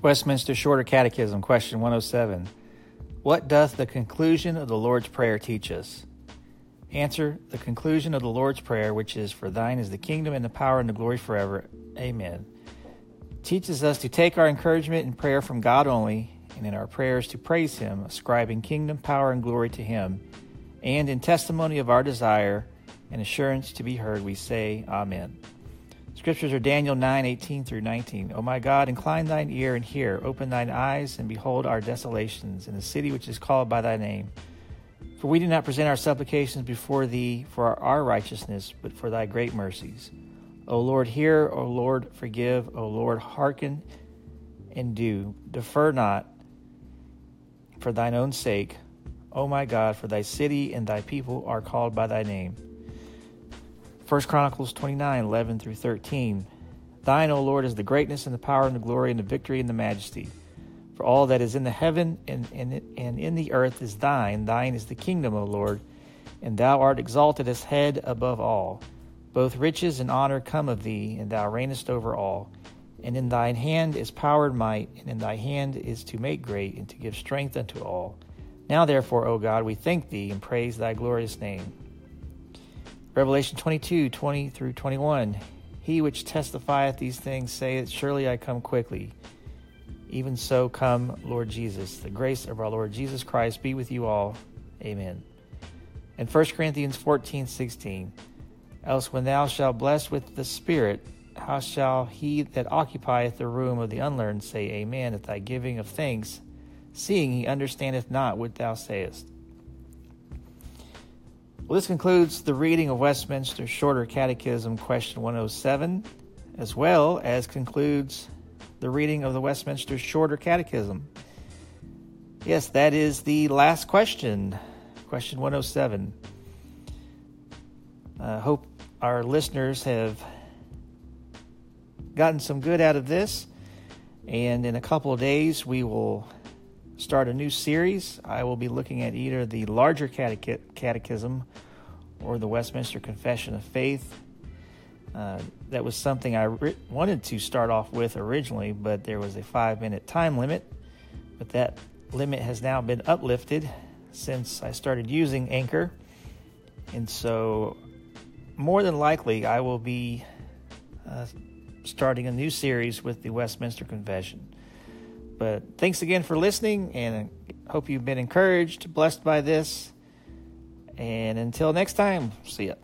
Westminster Shorter Catechism, question 107. What doth the conclusion of the Lord's Prayer teach us? Answer The conclusion of the Lord's Prayer, which is, For thine is the kingdom and the power and the glory forever. Amen, teaches us to take our encouragement in prayer from God only, and in our prayers to praise Him, ascribing kingdom, power, and glory to Him. And in testimony of our desire and assurance to be heard, we say, Amen. Scriptures are Daniel 9, 18 through 19. O my God, incline thine ear and hear. Open thine eyes and behold our desolations in the city which is called by thy name. For we do not present our supplications before thee for our righteousness, but for thy great mercies. O Lord, hear. O Lord, forgive. O Lord, hearken and do. Defer not for thine own sake. O my God, for thy city and thy people are called by thy name. 1 Chronicles 29 11 through 13. Thine, O Lord, is the greatness and the power and the glory and the victory and the majesty. For all that is in the heaven and, and, and in the earth is thine. Thine is the kingdom, O Lord, and thou art exalted as head above all. Both riches and honor come of thee, and thou reignest over all. And in thine hand is power and might, and in thy hand is to make great and to give strength unto all. Now, therefore, O God, we thank thee and praise thy glorious name. Revelation 22 20 through 21. He which testifieth these things saith, Surely I come quickly. Even so, come, Lord Jesus. The grace of our Lord Jesus Christ be with you all. Amen. And 1 Corinthians 14 16. Else, when thou shalt bless with the Spirit, how shall he that occupieth the room of the unlearned say Amen at thy giving of thanks, seeing he understandeth not what thou sayest? Well, this concludes the reading of Westminster Shorter Catechism, question 107, as well as concludes the reading of the Westminster Shorter Catechism. Yes, that is the last question, question 107. I uh, hope our listeners have gotten some good out of this. And in a couple of days, we will start a new series. I will be looking at either the larger catechism or the Westminster Confession of Faith. Uh, that was something I re- wanted to start off with originally, but there was a five minute time limit. But that limit has now been uplifted since I started using Anchor. And so, more than likely, I will be uh, starting a new series with the Westminster Confession. But thanks again for listening, and hope you've been encouraged, blessed by this. And until next time, see ya.